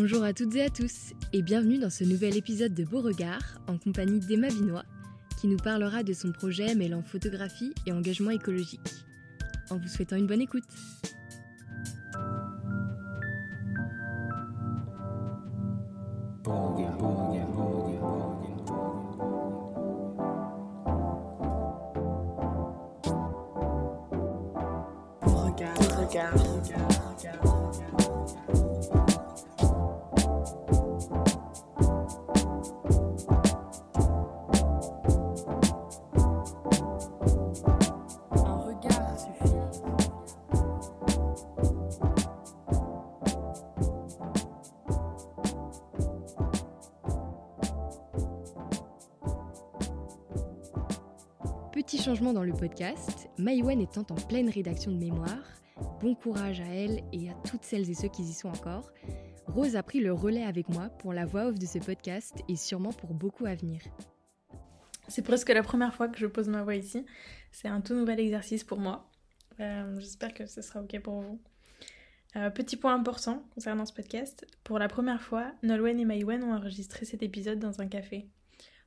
Bonjour à toutes et à tous et bienvenue dans ce nouvel épisode de Beauregard en compagnie d'Emma Binois qui nous parlera de son projet mêlant photographie et engagement écologique. En vous souhaitant une bonne écoute. Un changement dans le podcast, Maïwen étant en pleine rédaction de mémoire, bon courage à elle et à toutes celles et ceux qui y sont encore, Rose a pris le relais avec moi pour la voix off de ce podcast et sûrement pour beaucoup à venir. C'est presque la première fois que je pose ma voix ici. C'est un tout nouvel exercice pour moi. Euh, J'espère que ce sera OK pour vous. Euh, petit point important concernant ce podcast. Pour la première fois, Nolwenn et Maïwen ont enregistré cet épisode dans un café.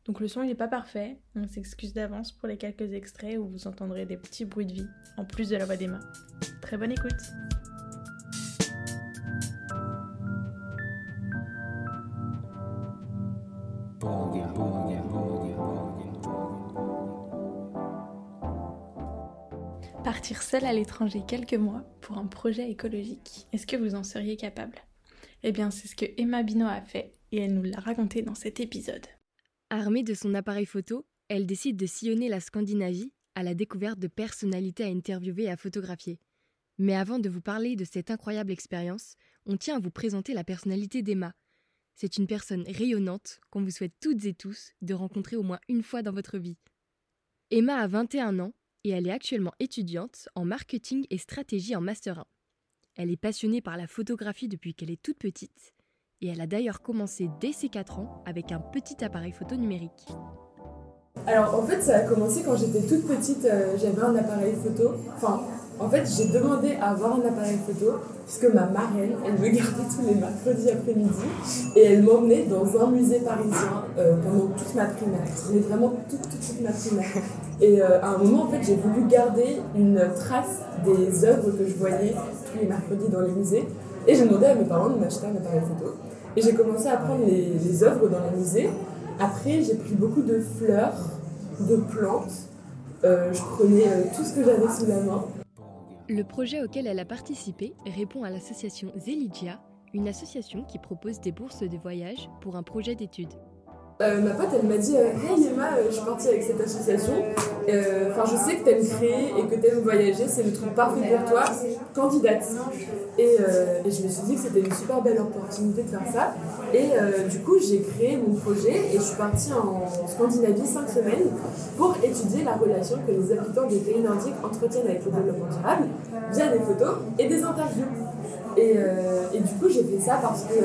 Donc le son il n'est pas parfait, on s'excuse d'avance pour les quelques extraits où vous entendrez des petits bruits de vie, en plus de la voix d'Emma. Très bonne écoute Partir seul à l'étranger quelques mois pour un projet écologique. Est-ce que vous en seriez capable? Eh bien, c'est ce que Emma Bino a fait et elle nous l'a raconté dans cet épisode. Armée de son appareil photo, elle décide de sillonner la Scandinavie à la découverte de personnalités à interviewer et à photographier. Mais avant de vous parler de cette incroyable expérience, on tient à vous présenter la personnalité d'Emma. C'est une personne rayonnante qu'on vous souhaite toutes et tous de rencontrer au moins une fois dans votre vie. Emma a 21 ans et elle est actuellement étudiante en marketing et stratégie en Master 1. Elle est passionnée par la photographie depuis qu'elle est toute petite et elle a d'ailleurs commencé dès ses 4 ans avec un petit appareil photo numérique. Alors en fait ça a commencé quand j'étais toute petite, euh, j'avais un appareil photo. Enfin en fait j'ai demandé à avoir un appareil photo puisque ma marraine elle me gardait tous les mercredis après-midi et elle m'emmenait dans un musée parisien euh, pendant toute ma primaire. Mais vraiment toute toute, toute ma primaire. Et euh, à un moment en fait j'ai voulu garder une trace des œuvres que je voyais tous les mercredis dans les musées et j'ai demandé à mes parents de m'acheter un appareil photo. Et j'ai commencé à prendre les, les œuvres dans les musées. Après, j'ai pris beaucoup de fleurs, de plantes. Euh, je prenais euh, tout ce que j'avais sous la main. Le projet auquel elle a participé répond à l'association Zeligia, une association qui propose des bourses de voyage pour un projet d'études. Euh, ma pote, elle m'a dit euh, Hey Emma, euh, je suis partie avec cette association. Enfin, je sais que t'aimes créer et que t'aimes voyager, c'est le truc parfait pour toi. Candidate. Et, je me suis dit que c'était une super belle opportunité de faire ça. Et du coup, j'ai créé mon projet et je suis partie en Scandinavie 5 semaines pour étudier la relation que les habitants des pays nordiques entretiennent avec le développement durable via des photos et des interviews. Et, du coup, j'ai fait ça parce que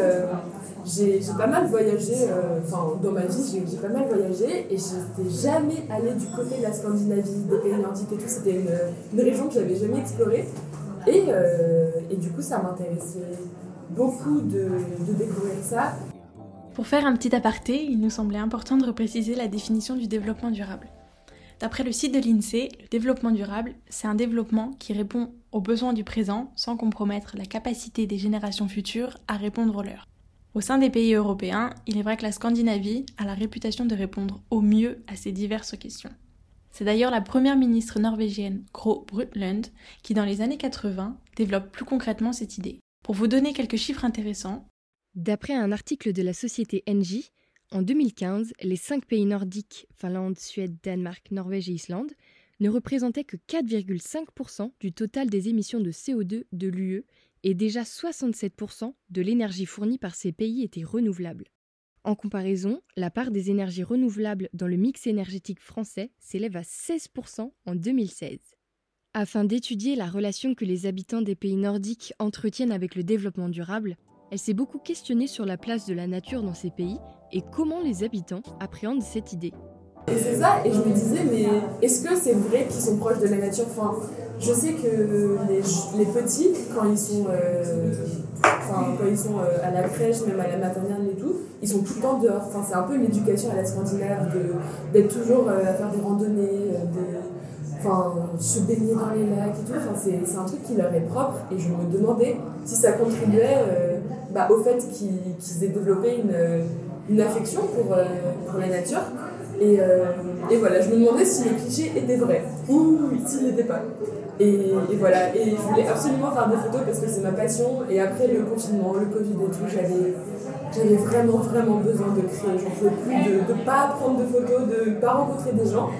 j'ai pas mal voyagé, euh, enfin dans ma vie, j'ai pas mal voyagé et j'étais jamais allée du côté de la Scandinavie, des pays nordiques et tout. C'était une, une région que j'avais jamais explorée. Et, euh, et du coup, ça m'intéressait beaucoup de, de découvrir ça. Pour faire un petit aparté, il nous semblait important de repréciser la définition du développement durable. D'après le site de l'INSEE, le développement durable, c'est un développement qui répond aux besoins du présent sans compromettre la capacité des générations futures à répondre aux leurs. Au sein des pays européens, il est vrai que la Scandinavie a la réputation de répondre au mieux à ces diverses questions. C'est d'ailleurs la première ministre norvégienne, Gro Brundtland, qui dans les années 80 développe plus concrètement cette idée. Pour vous donner quelques chiffres intéressants, D'après un article de la société NJ, en 2015, les cinq pays nordiques, Finlande, Suède, Danemark, Norvège et Islande, ne représentaient que 4,5% du total des émissions de CO2 de l'UE et déjà 67% de l'énergie fournie par ces pays était renouvelable. En comparaison, la part des énergies renouvelables dans le mix énergétique français s'élève à 16% en 2016. Afin d'étudier la relation que les habitants des pays nordiques entretiennent avec le développement durable, elle s'est beaucoup questionnée sur la place de la nature dans ces pays et comment les habitants appréhendent cette idée. Et c'est ça, et je me disais, mais est-ce que c'est vrai qu'ils sont proches de la nature? Je sais que les, les petits, quand ils sont euh, quand ils sont à la crèche, même à la maternelle et tout, ils sont tout le temps dehors. Enfin, c'est un peu l'éducation à la scandinave, d'être toujours à faire des randonnées, enfin, se baigner dans les lacs et tout. Enfin, c'est un truc qui leur est propre et je me demandais si ça contribuait bah, au fait qu'ils aient développé une, une affection pour, pour la nature. Et, et, voilà, je me demandais si le cliché était vrai ou s'il n'était pas. Et, voilà, et je voulais absolument faire des photos parce que c'est ma passion. Et après le confinement, le Covid et tout, j'avais vraiment, vraiment besoin de créer. J'en pouvais plus de ne pas prendre de photos, de ne pas rencontrer des gens.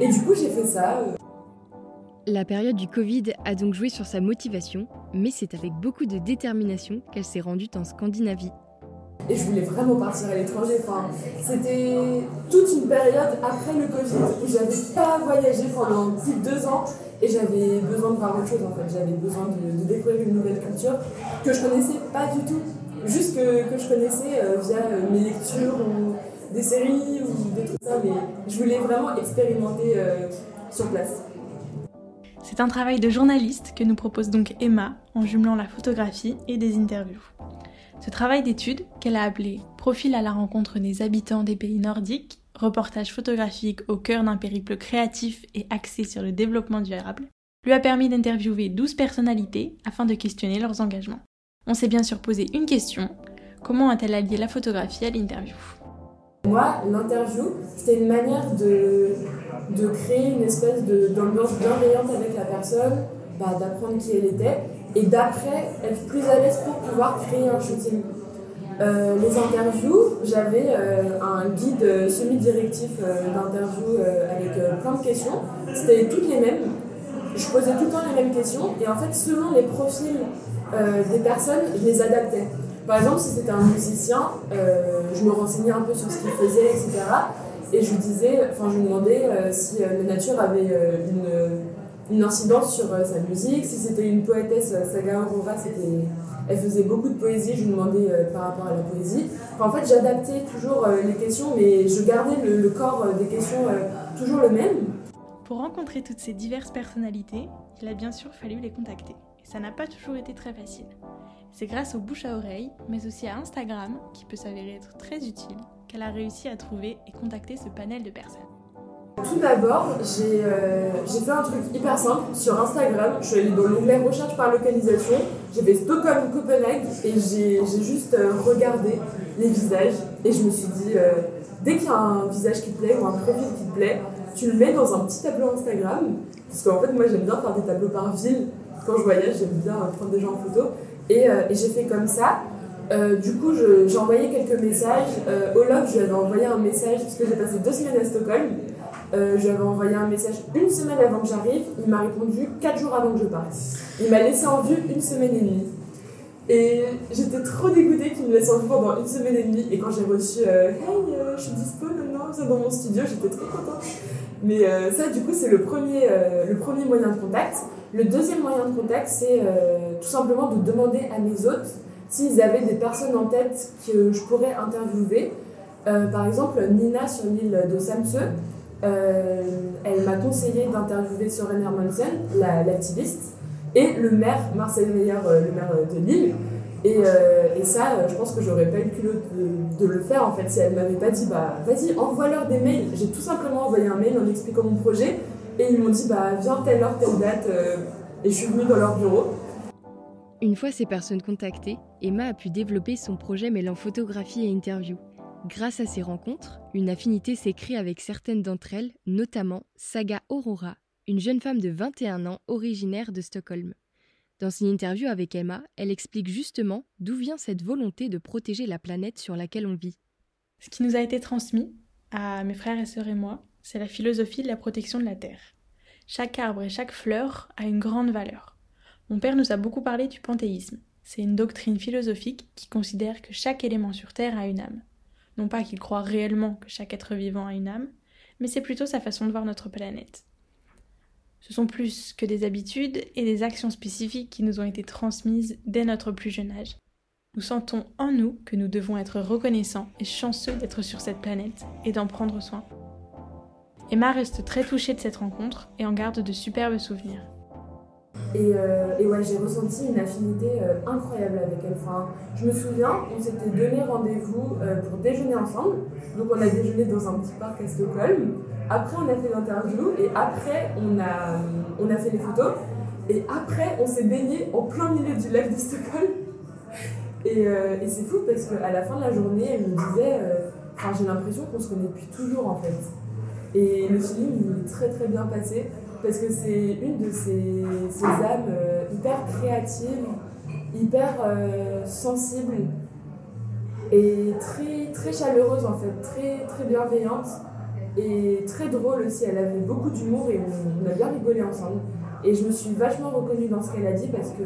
Et du coup, j'ai fait ça. La période du Covid a donc joué sur sa motivation, mais c'est avec beaucoup de détermination qu'elle s'est rendue en Scandinavie et je voulais vraiment partir à l'étranger. Enfin, c'était toute une période après le Covid où j'avais pas voyagé pendant plus de deux ans et j'avais besoin de voir autre chose en fait. J'avais besoin de, découvrir une nouvelle culture que je connaissais pas du tout. Juste que, que je connaissais euh, via euh, mes lectures ou des séries ou des trucs ça, mais je voulais vraiment expérimenter euh, sur place. C'est un travail de journaliste que nous propose donc Emma en jumelant la photographie et des interviews. Ce travail d'étude, qu'elle a appelé Profil à la rencontre des habitants des pays nordiques, reportage photographique au cœur d'un périple créatif et axé sur le développement durable, lui a permis d'interviewer 12 personnalités afin de questionner leurs engagements. On s'est bien sûr posé une question comment a-t-elle allié la photographie à l'interview? Moi, l'interview, c'était une manière de, créer une espèce d'ambiance bienveillante avec la personne, bah, d'apprendre qui elle était et d'après être plus à l'aise pour pouvoir créer un shooting. Euh, les interviews, j'avais euh, un guide semi-directif euh, d'interview avec plein de questions. C'était toutes les mêmes. Je posais tout le temps les mêmes questions et en fait, selon les profils des personnes, je les adaptais. Par exemple, si c'était un musicien, je me renseignais un peu sur ce qu'il faisait, etc. Et je lui disais, enfin, je lui demandais si la nature avait une une incidence sur euh, sa musique. Si c'était une poétesse, euh, Saga Aurora, elle faisait beaucoup de poésie, je lui demandais euh, par rapport à la poésie. en fait, j'adaptais toujours les questions, mais je gardais le, corps des questions toujours le même. Pour rencontrer toutes ces diverses personnalités, il a bien sûr fallu les contacter. Et ça n'a pas toujours été très facile. C'est grâce aux bouche à oreille, mais aussi à Instagram, qui peut s'avérer être très utile, qu'elle a réussi à trouver et contacter ce panel de personnes. Tout d'abord, euh, j'ai fait un truc hyper simple sur Instagram. Je suis allée dans l'onglet recherche par localisation. J'ai fait Stockholm, Copenhague et j'ai juste euh, regardé les visages. Et je me suis dit, euh, dès qu'il y a un visage qui te plaît ou un profil qui te plaît, tu le mets dans un petit tableau Instagram. Parce qu'en fait, moi j'aime bien faire des tableaux par ville. Quand je voyage, j'aime bien prendre des gens en photo. Et, et j'ai fait comme ça. du coup, j'ai envoyé quelques messages. Olaf, je lui avais envoyé un message parce que j'ai passé deux semaines à Stockholm. Euh, J'avais envoyé un message une semaine avant que j'arrive. Il m'a répondu quatre jours avant que je parte. Il m'a laissé en vue une semaine et demie. Et j'étais trop dégoûtée qu'il me laisse en vue pendant une semaine et demie. Et quand j'ai reçu euh, Hey, euh, je suis dispo maintenant, dans mon studio, j'étais trop contente. Mais euh, ça, du coup, c'est le, premier le premier moyen de contact. Le deuxième moyen de contact, c'est tout simplement de demander à mes hôtes s'ils avaient des personnes en tête que je pourrais interviewer. par exemple, Nina sur l'île de Samsø, euh, elle m'a conseillé d'interviewer Soren Hermansen, l'activiste, et le maire, Marcel Meyer, euh, le maire de Lille. Et, euh, ça, je pense que j'aurais pas eu le culot de, de, le faire en fait si elle m'avait pas dit bah vas-y envoie-leur des mails. J'ai tout simplement envoyé un mail en expliquant mon projet et ils m'ont dit bah viens telle heure telle date et je suis venue dans leur bureau. Une fois ces personnes contactées, Emma a pu développer son projet mêlant photographie et interview. Grâce à ces rencontres, une affinité s'est créée avec certaines d'entre elles, notamment Saga Aurora, une jeune femme de 21 ans originaire de Stockholm. Dans une interview avec Emma, elle explique justement d'où vient cette volonté de protéger la planète sur laquelle on vit. Ce qui nous a été transmis, à mes frères et sœurs et moi, c'est la philosophie de la protection de la Terre. Chaque arbre et chaque fleur a une grande valeur. Mon père nous a beaucoup parlé du panthéisme. C'est une doctrine philosophique qui considère que chaque élément sur Terre a une âme. Non pas qu'il croit réellement que chaque être vivant a une âme, mais c'est plutôt sa façon de voir notre planète. Ce sont plus que des habitudes et des actions spécifiques qui nous ont été transmises dès notre plus jeune âge. Nous sentons en nous que nous devons être reconnaissants et chanceux d'être sur cette planète et d'en prendre soin. Emma reste très touchée de cette rencontre et en garde de superbes souvenirs. Et, et ouais, j'ai ressenti une affinité incroyable avec elle. Enfin, je me souviens, on s'était donné rendez-vous pour déjeuner ensemble. Donc on a déjeuné dans un petit parc à Stockholm. Après, on a fait l'interview et après, on a, on a fait les photos. Et après, on s'est baigné en plein milieu du lac de Stockholm. Et, euh, et c'est fou parce qu'à la fin de la journée, elle me disait euh, j'ai l'impression qu'on se connaît depuis toujours en fait. Et le il est très très bien passé parce que c'est une de ces, ces âmes euh, hyper créatives, hyper sensibles et très, très chaleureuse en fait, très, très bienveillante et très drôle aussi. Elle avait beaucoup d'humour et on, a bien rigolé ensemble. Et je me suis vachement reconnue dans ce qu'elle a dit parce que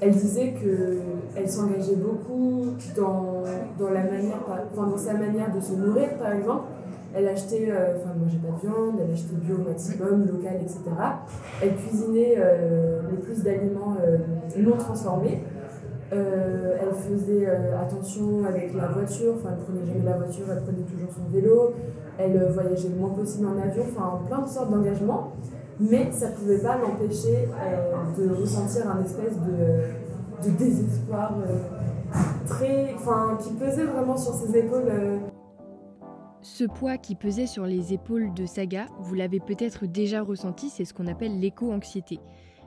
elle disait qu'elle s'engageait beaucoup dans, dans, la manière, enfin, dans sa manière de se nourrir, par exemple. Elle achetait, euh, enfin, moi j'ai pas de viande, elle achetait bio maximum, local, etc. Elle cuisinait euh, le plus d'aliments euh, non transformés. elle faisait attention avec la voiture, enfin, elle prenait jamais la voiture, elle prenait toujours son vélo. Elle voyageait le moins possible en avion, enfin, plein de sortes d'engagements mais ça ne pouvait pas l'empêcher euh, de ressentir un espèce de, de désespoir euh, très, qui pesait vraiment sur ses épaules. Ce poids qui pesait sur les épaules de Saga, vous l'avez peut-être déjà ressenti, c'est ce qu'on appelle l'éco-anxiété.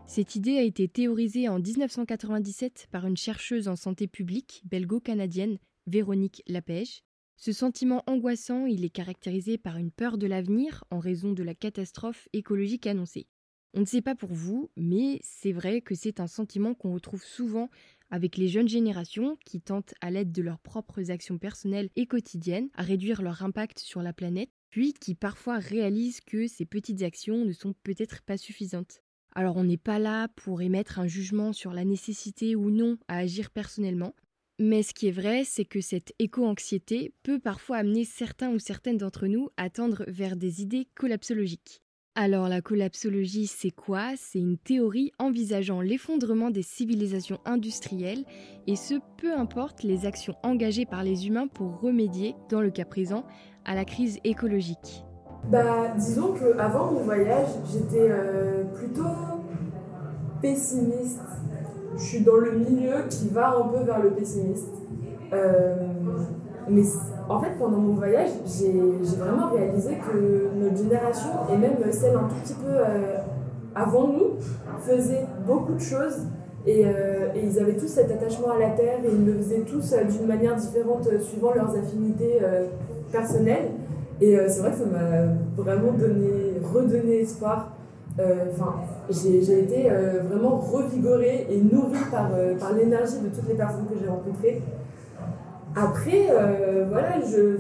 Cette idée a été théorisée en 1997 par une chercheuse en santé publique belgo-canadienne, Véronique Lapège. Ce sentiment angoissant, il est caractérisé par une peur de l'avenir en raison de la catastrophe écologique annoncée. On ne sait pas pour vous, mais c'est vrai que c'est un sentiment qu'on retrouve souvent avec les jeunes générations qui tentent à l'aide de leurs propres actions personnelles et quotidiennes à réduire leur impact sur la planète, puis qui parfois réalisent que ces petites actions ne sont peut-être pas suffisantes. Alors on n'est pas là pour émettre un jugement sur la nécessité ou non à agir personnellement, mais ce qui est vrai, c'est que cette éco-anxiété peut parfois amener certains ou certaines d'entre nous à tendre vers des idées collapsologiques. Alors la collapsologie, c'est quoi? C'est une théorie envisageant l'effondrement des civilisations industrielles, et ce peu importe les actions engagées par les humains pour remédier, dans le cas présent, à la crise écologique. Bah, disons que avant mon voyage, j'étais euh, plutôt pessimiste je suis dans le milieu qui va un peu vers le pessimiste. Euh, mais en fait, pendant mon voyage, j'ai vraiment réalisé que notre génération, et même celle un tout petit peu euh, avant nous, faisait beaucoup de choses. Euh, et, ils avaient tous cet attachement à la terre et ils le faisaient tous d'une manière différente suivant leurs affinités personnelles. Et c'est vrai que ça m'a vraiment donné, redonné espoir euh, enfin, j'ai été euh, vraiment revigorée et nourrie par, euh, par l'énergie de toutes les personnes que j'ai rencontrées. Après, voilà, je,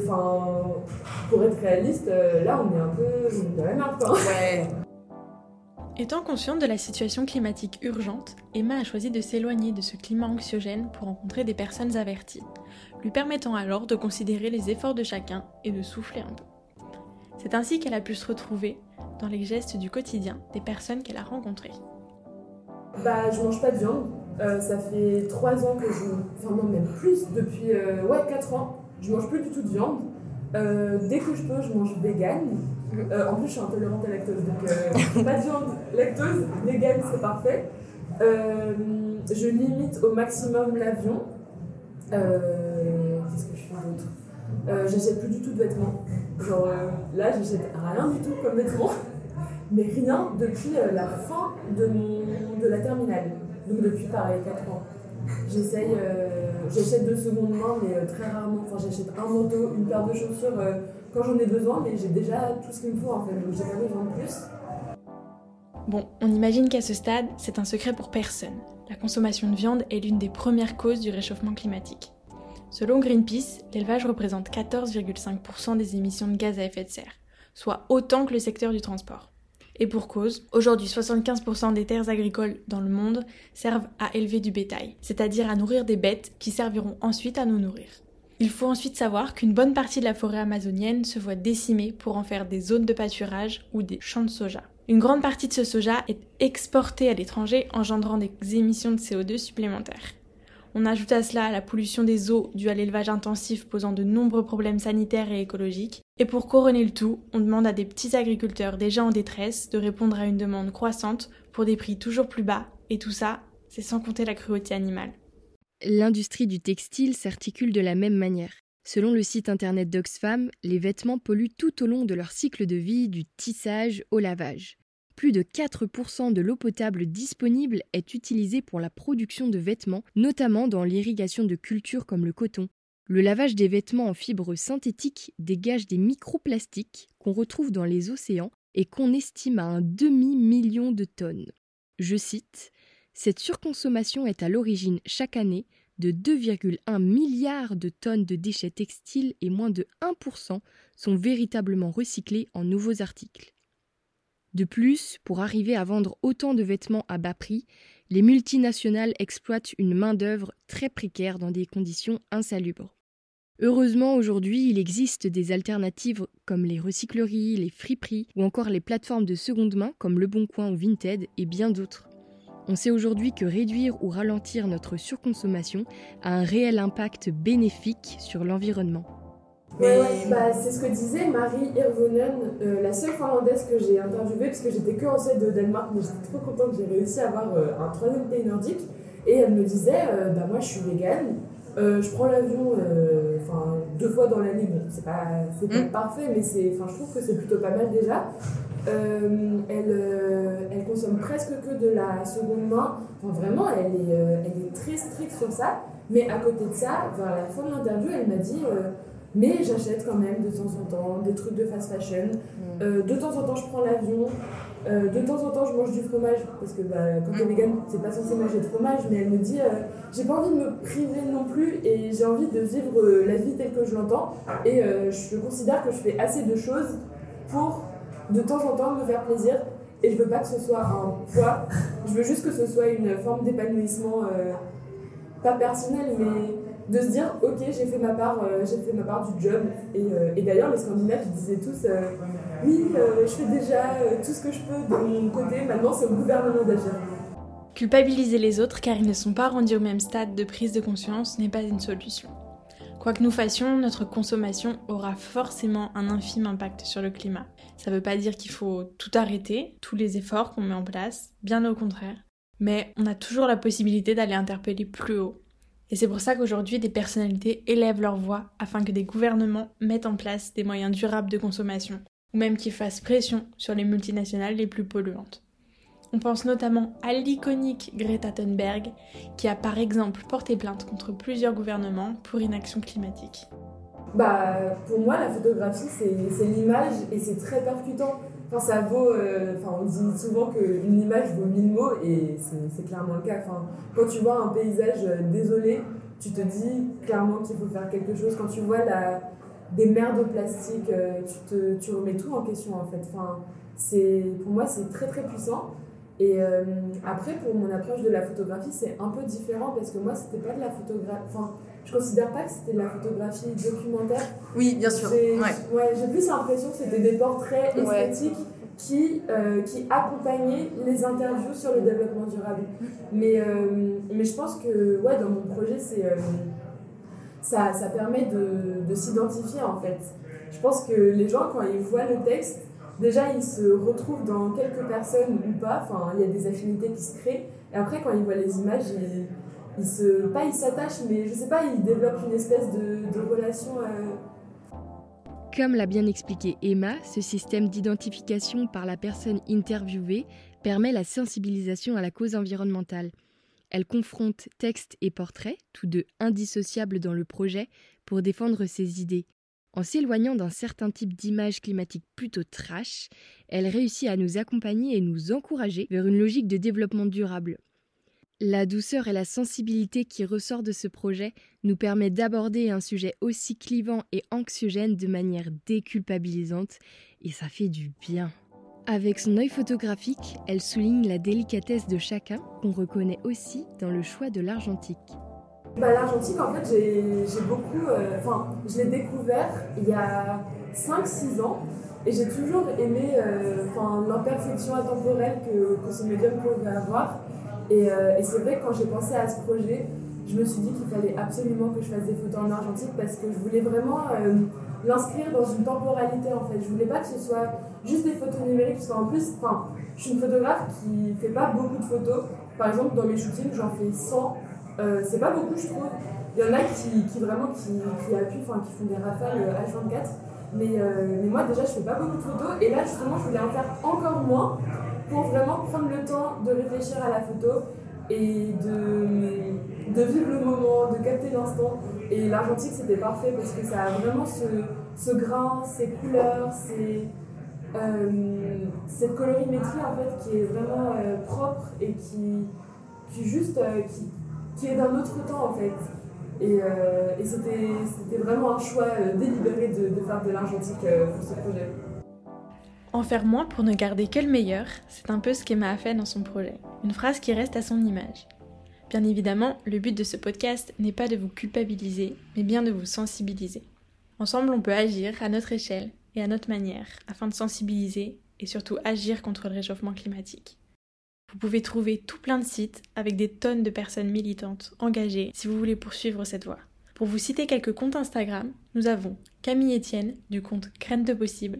pour être réaliste, là, on est un peu dans la merde, Ouais. Étant consciente de la situation climatique urgente, Emma a choisi de s'éloigner de ce climat anxiogène pour rencontrer des personnes averties, lui permettant alors de considérer les efforts de chacun et de souffler un peu. C'est ainsi qu'elle a pu se retrouver dans les gestes du quotidien des personnes qu'elle a rencontrées Bah, je mange pas de viande. Euh, ça fait 3 ans que je. Enfin, non, même plus, depuis euh, ouais, 4 ans, je mange plus du tout de viande. Euh, dès que je peux, je mange vegan. en plus, je suis intolérante à lactose, donc pas de viande, lactose, vegan, c'est parfait. je limite au maximum l'avion. Qu'est-ce que je fais d'autre? J'achète plus du tout de vêtements. Genre là, j'achète rien du tout comme vêtements mais rien depuis la fin de, mon, de la terminale. Donc depuis pareil, 4 ans. J'essaye, euh, j'achète de seconde main, mais euh, très rarement. Enfin, j'achète un manteau, une paire de chaussures quand j'en ai besoin, mais j'ai déjà tout ce qu'il me faut en fait, donc j'ai pas besoin de plus. Bon, on imagine qu'à ce stade, c'est un secret pour personne. La consommation de viande est l'une des premières causes du réchauffement climatique. Selon Greenpeace, l'élevage représente 14,5% des émissions de gaz à effet de serre, soit autant que le secteur du transport. Et pour cause, aujourd'hui 75% des terres agricoles dans le monde servent à élever du bétail, c'est-à-dire à nourrir des bêtes qui serviront ensuite à nous nourrir. Il faut ensuite savoir qu'une bonne partie de la forêt amazonienne se voit décimée pour en faire des zones de pâturage ou des champs de soja. Une grande partie de ce soja est exportée à l'étranger, engendrant des émissions de CO2 supplémentaires. On ajoute à cela la pollution des eaux due à l'élevage intensif posant de nombreux problèmes sanitaires et écologiques, Et pour couronner le tout, on demande à des petits agriculteurs déjà en détresse de répondre à une demande croissante pour des prix toujours plus bas, et tout ça, c'est sans compter la cruauté animale. L'industrie du textile s'articule de la même manière. Selon le site internet d'Oxfam, les vêtements polluent tout au long de leur cycle de vie, du tissage au lavage. Plus de 4% de l'eau potable disponible est utilisée pour la production de vêtements, notamment dans l'irrigation de cultures comme le coton. Le lavage des vêtements en fibres synthétiques dégage des microplastiques qu'on retrouve dans les océans et qu'on estime à un demi-million de tonnes. Je cite Cette surconsommation est à l'origine chaque année de 2,1 milliards de tonnes de déchets textiles et moins de 1% sont véritablement recyclés en nouveaux articles. De plus, pour arriver à vendre autant de vêtements à bas prix, les multinationales exploitent une main-d'œuvre très précaire dans des conditions insalubres. Heureusement, aujourd'hui, il existe des alternatives comme les recycleries, les friperies ou encore les plateformes de seconde main comme Le Bon Coin ou Vinted et bien d'autres. On sait aujourd'hui que réduire ou ralentir notre surconsommation a un réel impact bénéfique sur l'environnement. Ouais, bah, c'est ce que disait Marie Hirvonen, euh, la seule finlandaise que j'ai interviewée, parce que j'étais que en Suède de Danemark, mais j'étais trop contente que j'ai réussi à avoir euh, un troisième pays nordique. Et elle me disait, euh, bah, moi je suis végane, je prends l'avion enfin deux fois dans l'année, bon, c'est pas, pas mm. parfait, mais c'est, je trouve que c'est plutôt pas mal déjà. Euh, elle, euh, elle consomme presque que de la seconde main. Enfin, vraiment, elle est, euh, elle est très stricte sur ça. Mais à côté de ça, vers la fin de l'interview, elle m'a dit Mais j'achète quand même de temps en temps des trucs de fast fashion. Mm. de temps en temps, je prends l'avion. de temps en temps, je mange du fromage. Parce que bah, quand tu es mm. vegan, c'est pas censé manger de fromage. Mais elle me dit J'ai pas envie de me priver non plus. Et j'ai envie de vivre la vie telle que je l'entends. Et je considère que je fais assez de choses pour de temps en temps me faire plaisir. Et je veux pas que ce soit un poids. Je veux juste que ce soit une forme d'épanouissement, euh, pas personnel, mais de se dire ok j'ai fait ma part euh, j'ai fait ma part du job et, euh, d'ailleurs les scandinaves disaient tous oui je fais déjà tout ce que je peux de mon côté maintenant c'est au gouvernement d'agir culpabiliser les autres car ils ne sont pas rendus au même stade de prise de conscience n'est pas une solution Quoi que nous fassions, notre consommation aura forcément un infime impact sur le climat. Ça ne veut pas dire qu'il faut tout arrêter, tous les efforts qu'on met en place, bien au contraire. Mais on a toujours la possibilité d'aller interpeller plus haut. Et c'est pour ça qu'aujourd'hui des personnalités élèvent leur voix afin que des gouvernements mettent en place des moyens durables de consommation, ou même qu'ils fassent pression sur les multinationales les plus polluantes. On pense notamment à l'iconique Greta Thunberg, qui a par exemple porté plainte contre plusieurs gouvernements pour inaction climatique. Bah, pour moi, la photographie, c'est l'image et c'est très percutant. Enfin, ça vaut, euh, enfin, on dit souvent qu'une image vaut mille mots et c'est clairement le cas. Enfin, quand tu vois un paysage euh, désolé, tu te dis clairement qu'il faut faire quelque chose. Quand tu vois la, des mers de plastique, euh, tu, te, tu remets tout en question en fait. Enfin, pour moi, c'est très très puissant. Et après, pour mon approche de la photographie, c'est un peu différent parce que moi, c'était pas de la photographie. Enfin, je considère pas que c'était de la photographie documentaire. Oui, bien sûr. J'ai ouais. plus l'impression que c'était des portraits esthétiques qui, euh, qui accompagnaient les interviews sur le développement durable. Mais, euh, mais je pense que ouais, dans mon projet, c'est, ça, ça permet de, de s'identifier en fait. Je pense que les gens, quand ils voient le texte, déjà ils se retrouvent dans quelques personnes ou pas, enfin il y a des affinités qui se créent, et après quand ils voient les images, ils, se, pas ils s'attachent, mais je sais pas, ils développent une espèce de, relation. Euh. Comme l'a bien expliqué Emma, ce système d'identification par la personne interviewée permet la sensibilisation à la cause environnementale. Elle confronte texte et portrait, tous deux indissociables dans le projet, pour défendre ses idées. En s'éloignant d'un certain type d'image climatique plutôt trash, elle réussit à nous accompagner et nous encourager vers une logique de développement durable. La douceur et la sensibilité qui ressort de ce projet nous permet d'aborder un sujet aussi clivant et anxiogène de manière déculpabilisante, et ça fait du bien. Avec son œil photographique, elle souligne la délicatesse de chacun qu'on reconnaît aussi dans le choix de l'argentique. Bah, L'Argentique, en fait, j'ai beaucoup. Euh, enfin, je l'ai découvert il y a 5-6 ans et j'ai toujours aimé euh, l'imperfection intemporelle que, que ce médium pouvait avoir. Et, euh, et c'est vrai que quand j'ai pensé à ce projet, je me suis dit qu'il fallait absolument que je fasse des photos en argentique parce que je voulais vraiment euh, l'inscrire dans une temporalité en fait. Je voulais pas que ce soit juste des photos numériques parce qu'en plus, enfin, je suis une photographe qui fait pas beaucoup de photos. Par exemple, dans mes shootings, j'en fais 100. Euh, c'est pas beaucoup, je trouve. Il y en a qui, vraiment qui, appuient, enfin, qui font des rafales H24. Mais, mais moi, déjà, je fais pas beaucoup de photos. Et là, justement, je voulais en faire encore moins pour vraiment prendre le temps de réfléchir à la photo et de, de vivre le moment, de capter l'instant. Et l'argentique, c'était parfait parce que ça a vraiment ce, ce grain, ces couleurs, euh, cette colorimétrie en fait qui est vraiment euh, propre et qui, qui juste euh, qui, qui, est d'un autre temps en fait. Et, et c'était vraiment un choix délibéré de, de, faire de l'argentique pour ce projet. En faire moins pour ne garder que le meilleur, c'est un peu ce qu'Emma a fait dans son projet. Une phrase qui reste à son image. Bien évidemment, le but de ce podcast n'est pas de vous culpabiliser, mais bien de vous sensibiliser. Ensemble, on peut agir à notre échelle et à notre manière afin de sensibiliser et surtout agir contre le réchauffement climatique. Vous pouvez trouver tout plein de sites avec des tonnes de personnes militantes engagées si vous voulez poursuivre cette voie. Pour vous citer quelques comptes Instagram, nous avons Camille Etienne du compte Graines de Possible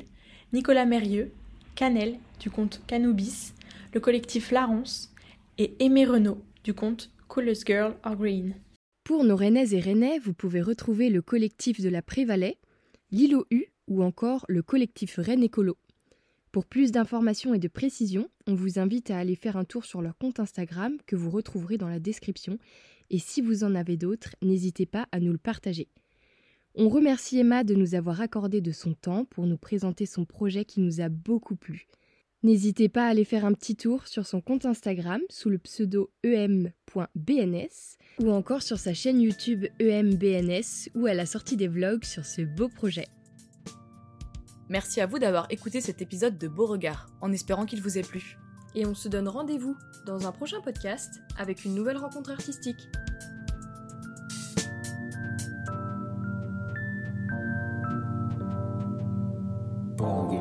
Nicolas Mérieux, Canel du compte Canoubis, le collectif Laronce et Aimé Renault du compte Coolest Girl are Green. Pour nos Rennaises et Rennais, vous pouvez retrouver le collectif de la Prévalais, l'îlot U ou encore le collectif Rennes Écolo. Pour plus d'informations et de précisions, on vous invite à aller faire un tour sur leur compte Instagram que vous retrouverez dans la description et si vous en avez d'autres, n'hésitez pas à nous le partager. On remercie Emma de nous avoir accordé de son temps pour nous présenter son projet qui nous a beaucoup plu. N'hésitez pas à aller faire un petit tour sur son compte Instagram sous le pseudo em.bns ou encore sur sa chaîne YouTube EMBNS où elle a sorti des vlogs sur ce beau projet. Merci à vous d'avoir écouté cet épisode de Beauregard, en espérant qu'il vous ait plu. Et on se donne rendez-vous dans un prochain podcast avec une nouvelle rencontre artistique. people